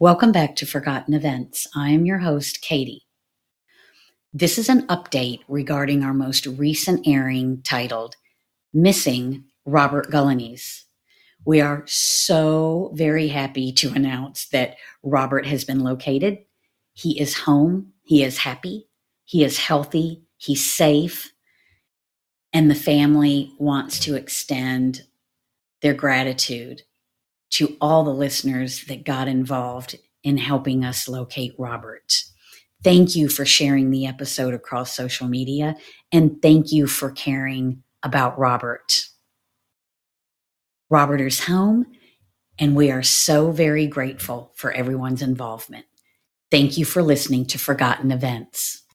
Welcome back to Forgotten Events. I am your host, Katie. This is an update regarding our most recent airing titled Missing Robert Gullinese. We are so very happy to announce that Robert has been located. He is home. He is happy. He is healthy. He's safe. And the family wants to extend their gratitude to all the listeners that got involved in helping us locate Robert. Thank you for sharing the episode across social media, and thank you for caring about Robert. Robert is home, and we are so very grateful for everyone's involvement. Thank you for listening to Forgotten Events.